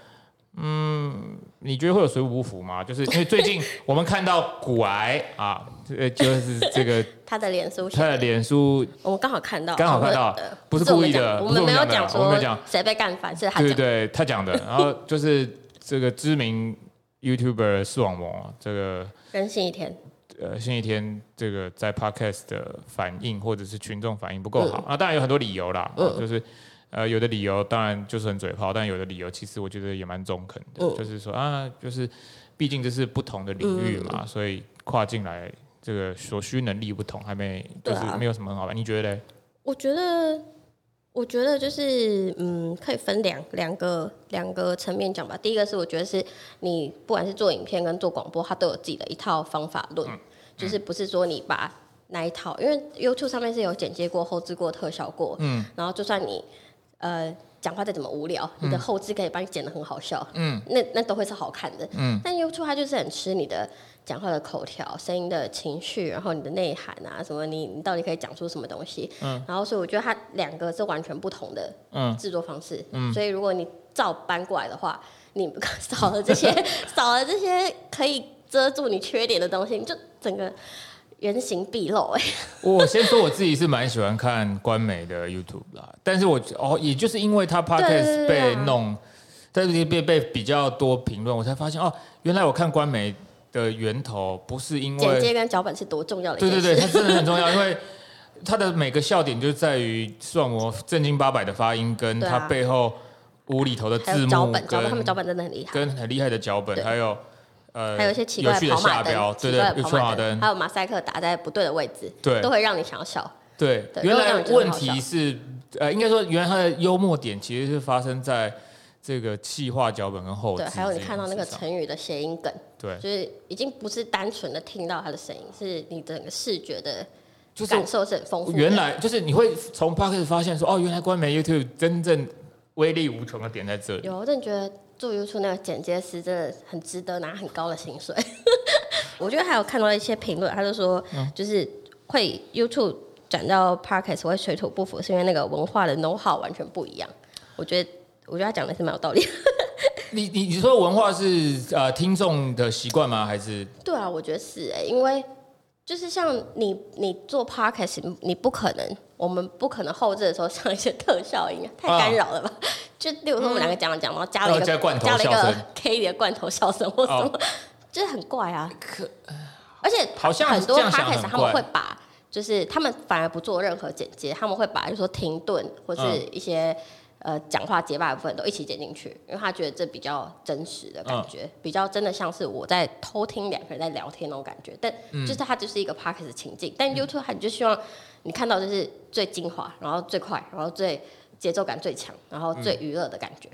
你觉得会有水土不服吗？就是因为最近我们看到骨癌啊，呃，就是这个 他的脸书，他的脸书，我们刚好看到，刚好看到，不是故意的，我们没有讲说，我们没有讲谁被干翻，是他对对对，他讲的。然后就是这个知名 YouTuber 视网膜，这个跟新一天。呃，星期天这个在 Podcast 的反应或者是群众反应不够好，啊、当然有很多理由啦，嗯、就是呃有的理由当然就是很嘴炮，但有的理由其实我觉得也蛮中肯的，嗯、就是说啊，就是毕竟这是不同的领域嘛，嗯、所以跨进来这个所需能力不同，还没就是没有什么很好玩，啊、你觉得嘞？我觉得，我觉得就是嗯，可以分两两个两个层面讲吧。第一个是我觉得是你不管是做影片跟做广播，它都有自己的一套方法论。嗯就是不是说你把那一套，因为 YouTube 上面是有剪接过、后置过、特效过，嗯，然后就算你呃讲话再怎么无聊，嗯、你的后置可以帮你剪得很好笑，嗯，那那都会是好看的，嗯。但 YouTube 它就是很吃你的讲话的口条、声音的情绪，然后你的内涵啊什么你，你你到底可以讲出什么东西，嗯。然后所以我觉得它两个是完全不同的制作方式，嗯。所以如果你照搬过来的话，你少了这些，少了这些可以遮住你缺点的东西，你就。整个原形毕露哎！我先说我自己是蛮喜欢看官媒的 YouTube 啦，但是我哦，也就是因为他 Podcast 被弄，在这里被被比较多评论，我才发现哦，原来我看官媒的源头不是因为剪接跟脚本是多重要的。对对对，它真的很重要，因为他的每个笑点就在于算我正经八百的发音，跟他背后无厘头的字幕，脚本，脚本他们脚本真的很厉害，跟很厉害的脚本，还有。呃，还有一些奇怪的跑马灯，对对，跑马灯，还有马赛克打在不对的位置，对，都会让你想要笑。对，原来问题是，呃，应该说，原来他的幽默点其实是发生在这个气化脚本跟后。对，还有你看到那个成语的谐音梗，对，就是已经不是单纯的听到他的声音，是你整个视觉的就是感受是很丰富。原来就是你会从 Podcast 发现说，哦，原来官媒 YouTube 真正威力无穷的点在这里。有，我真的觉得。做 YouTube 那个剪接师真的很值得拿很高的薪水。我觉得还有看到一些评论，他就说，就是会 YouTube 转到 Podcast 会水土不服，是因为那个文化的 know how 完全不一样。我觉得，我觉得他讲的是蛮有道理。你你你说文化是呃听众的习惯吗？还是？对啊，我觉得是哎、欸，因为就是像你你做 Podcast，你不可能，我们不可能后置的时候上一些特效音，太干扰了吧？啊就例如说我们两个讲了讲，然后加了一个加了一个 K 的罐头笑声或什么，就是很怪啊。可而且好像很多 Podcast 他们会把，就是他们反而不做任何剪接，他们会把就是说停顿或是一些呃讲话结巴的部分都一起剪进去，因为他觉得这比较真实的感觉，比较真的像是我在偷听两个人在聊天那种感觉。但就是它就是一个 Podcast 情境，但 YouTube 他就希望你看到就是最精华，然后最快，然后最。节奏感最强，然后最娱乐的感觉，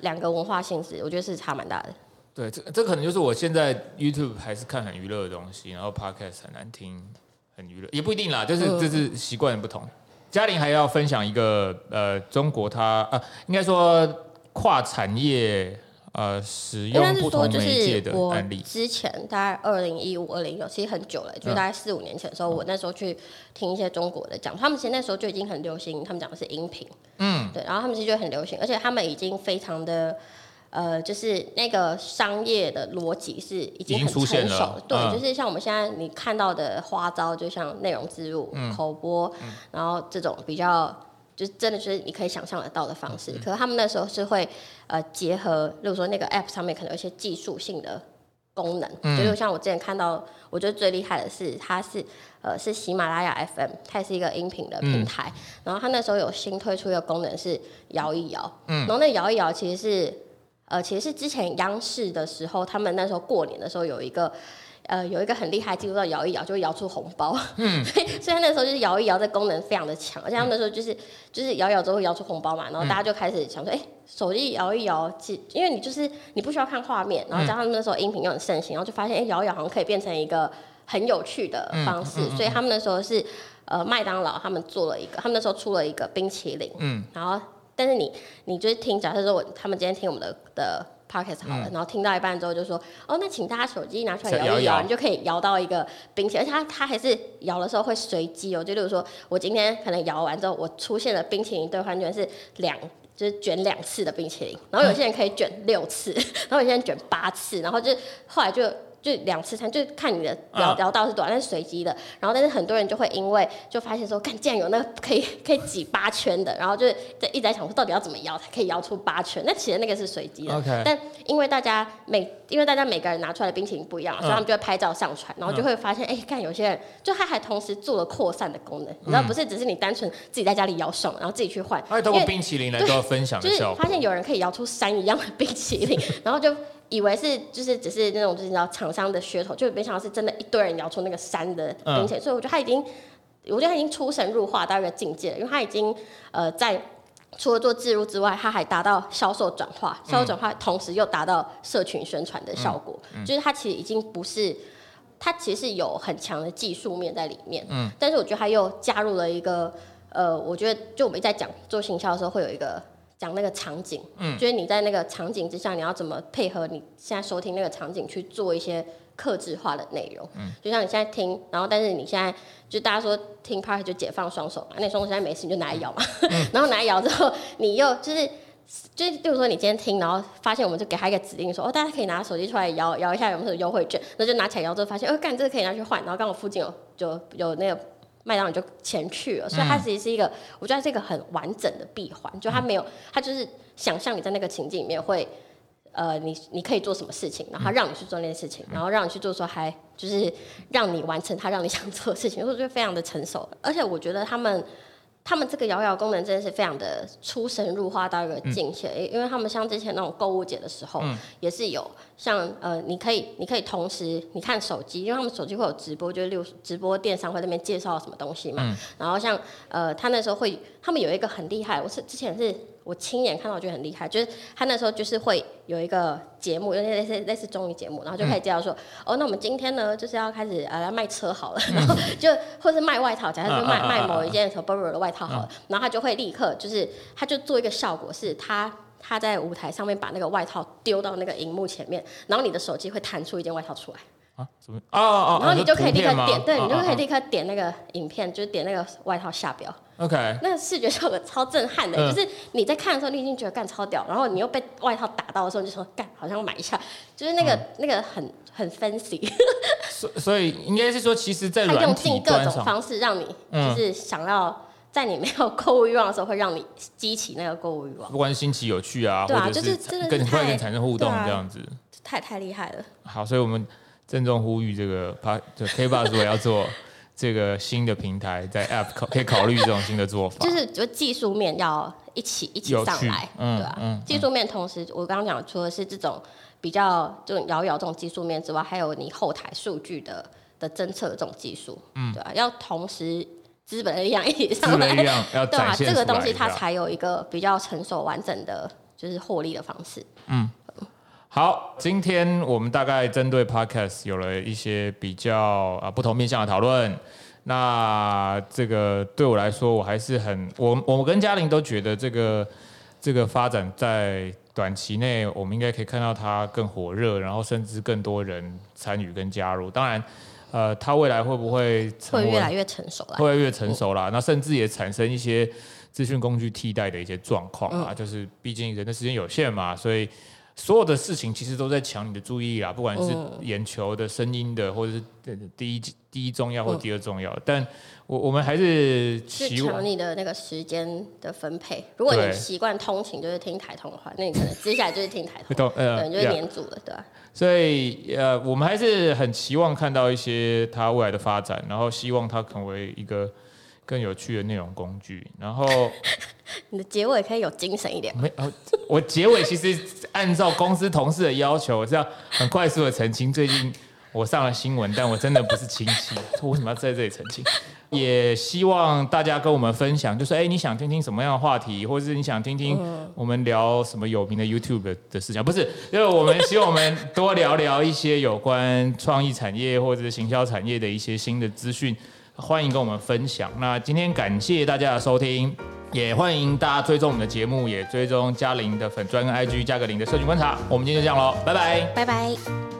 两、嗯、个文化性质，我觉得是差蛮大的。对，这这可能就是我现在 YouTube 还是看很娱乐的东西，然后 Podcast 很难听，很娱乐也不一定啦，就是这、嗯、是习惯不同。嘉玲还要分享一个呃，中国它啊，应该说跨产业。呃，使用不同媒介的案例。之前大概二零一五、二零一六，其实很久了，就大概四五年前的时候，嗯、我那时候去听一些中国的讲，他们其实那时候就已经很流行，他们讲的是音频，嗯，对，然后他们其实就很流行，而且他们已经非常的，呃，就是那个商业的逻辑是已经很成熟了，对，嗯、就是像我们现在你看到的花招，就像内容植入、嗯、口播，嗯、然后这种比较。就是真的，就是你可以想象得到的方式。可是他们那时候是会，呃，结合，例如说那个 app 上面可能有一些技术性的功能，嗯、就是像我之前看到，我觉得最厉害的是，它是呃是喜马拉雅 FM，它也是一个音频的平台。嗯、然后它那时候有新推出一个功能是摇一摇，嗯，然后那摇一摇其实是呃其实是之前央视的时候，他们那时候过年的时候有一个。呃，有一个很厉害，记录到摇一摇就会摇出红包，嗯，所 以所以那时候就是摇一摇这功能非常的强，而且他们那时候就是就是摇一摇之后会摇出红包嘛，然后大家就开始想说，哎、欸，手机摇一摇，因为你就是你不需要看画面，然后加上那时候音频又很盛行，然后就发现，哎、欸，摇一摇好像可以变成一个很有趣的方式，嗯、所以他们那时候是呃麦当劳他们做了一个，他们那时候出了一个冰淇淋，嗯，然后但是你你就是听，假设说我他们今天听我们的的。Podcast 好了，嗯、然后听到一半之后就说：“哦，那请大家手机拿出来摇一摇，你就可以摇到一个冰淇淋，而且它它还是摇的时候会随机哦。就例如说，我今天可能摇完之后，我出现了冰淇淋兑换券是两，就是卷两次的冰淇淋，然后有些人可以卷六次，嗯、然后有些人卷八次，然后就后来就。”就两次餐，就看你的聊聊到是多少，但是随机的。然后，但是很多人就会因为就发现说，看竟然有那个可以 可以挤八圈的，然后就在一直在想说，到底要怎么摇才可以摇出八圈？那其实那个是随机的。Okay. 但因为大家每因为大家每个人拿出来的冰淇淋不一样，所以他们就会拍照上传，然后就会发现，哎、欸，看有些人就他还同时做了扩散的功能，你知道，不是只是你单纯自己在家里摇手，然后自己去换。而且通过冰淇淋来做分享的效果。就是发现有人可以摇出山一样的冰淇淋，然后就。以为是就是只是那种就是你知道厂商的噱头，就没想到是真的一堆人摇出那个山的冰淇淋，嗯、所以我觉得他已经，我觉得他已经出神入化到一个境界了，因为他已经呃在除了做置入之外，他还达到销售转化，销售转化同时又达到社群宣传的效果，嗯嗯、就是他其实已经不是，他其实是有很强的技术面在里面，嗯，但是我觉得他又加入了一个呃，我觉得就我们在讲做行销的时候会有一个。讲那个场景，嗯，就是你在那个场景之下，你要怎么配合你现在收听那个场景去做一些克制化的内容，嗯，就像你现在听，然后但是你现在就大家说听 Podcast 就解放双手嘛，那双手现在没事你就拿来摇嘛，嗯、然后拿来摇之后，你又就是就是，比如说你今天听，然后发现我们就给他一个指令说，哦，大家可以拿手机出来摇摇一下有没有优惠券，那就拿起来摇之后发现，哦，干这个可以拿去换，然后刚好附近有就有那个。麦当劳就前去了，所以它其实是一个，嗯、我觉得它是一个很完整的闭环，就它没有，它就是想象你在那个情境里面会，呃，你你可以做什么事情，然后让你去做那件事情，然后让你去做说还就是让你完成他让你想做的事情，我觉得非常的成熟，而且我觉得他们。他们这个摇摇功能真的是非常的出神入化到一个境界，嗯、因为他们像之前那种购物节的时候，嗯、也是有像呃，你可以你可以同时你看手机，因为他们手机会有直播，就是六直播电商会那边介绍什么东西嘛，嗯、然后像呃，他那时候会，他们有一个很厉害，我是之前是。我亲眼看到，我觉得很厉害。就是他那时候就是会有一个节目，有点类似类似综艺节目，然后就开始介绍说，嗯、哦，那我们今天呢就是要开始呃来卖车好了，然后就或是卖外套，假设就卖卖某一件什么 Burberry 的外套好了，然后他就会立刻就是他就做一个效果，是他他在舞台上面把那个外套丢到那个荧幕前面，然后你的手机会弹出一件外套出来。啊？什么？哦哦，然后你就可以立刻点，对，你就可以立刻点那个影片，就是点那个外套下标。OK，那个视觉效果超震撼的，嗯、就是你在看的时候，你已经觉得干超屌，然后你又被外套打到的时候，你就说干好像买一下，就是那个、嗯、那个很很 fancy。所所以应该是说，其实，在他用尽各种方式让你就是想要在你没有购物欲望的时候，会让你激起那个购物欲望。不管新奇有趣啊，对啊，或者是跟跟会员产生互动这样子，啊、太太厉害了。好，所以我们郑重呼吁这个 P 就 KKBOX 如果要做。这个新的平台在 App 考可以考虑这种新的做法，就是就技术面要一起一起上来，嗯、对吧、啊？嗯、技术面同时，我刚刚讲除了是这种比较这种摇摇这种技术面之外，还有你后台数据的的侦测这种技术，嗯，对吧、啊？要同时资本的力量一起上来，对啊？这个东西它才有一个比较成熟完整的，就是获利的方式，嗯。好，今天我们大概针对 Podcast 有了一些比较啊不同面向的讨论。那这个对我来说，我还是很我我跟嘉玲都觉得这个这个发展在短期内，我们应该可以看到它更火热，然后甚至更多人参与跟加入。当然，呃，它未来会不会会越来越成熟了？会越来越成熟了。那甚至也产生一些资讯工具替代的一些状况啊，就是毕竟人的时间有限嘛，所以。所有的事情其实都在抢你的注意力啦，不管是眼球的、声音的，或者是第一第一重要或第二重要。但我我们还是希望抢你的那个时间的分配。如果你习惯通勤就是听台通的话，那你可能接下来就是听台通，呃，就是黏住了，对吧？所以呃，我们还是很期望看到一些它未来的发展，然后希望它成为一个更有趣的内容工具。然后 你的结尾可以有精神一点。没哦，我结尾其实按照公司同事的要求，我是要很快速的澄清。最近我上了新闻，但我真的不是亲戚，我 为什么要在这里澄清？也希望大家跟我们分享，就是哎，你想听听什么样的话题，或者是你想听听我们聊什么有名的 YouTube 的事情？不是，因为我们希望我们多聊聊一些有关创意产业或者是行销产业的一些新的资讯，欢迎跟我们分享。那今天感谢大家的收听。也欢迎大家追踪我们的节目，也追踪嘉玲的粉砖跟 IG 加个零的社群观察。我们今天就这样喽，拜拜，拜拜。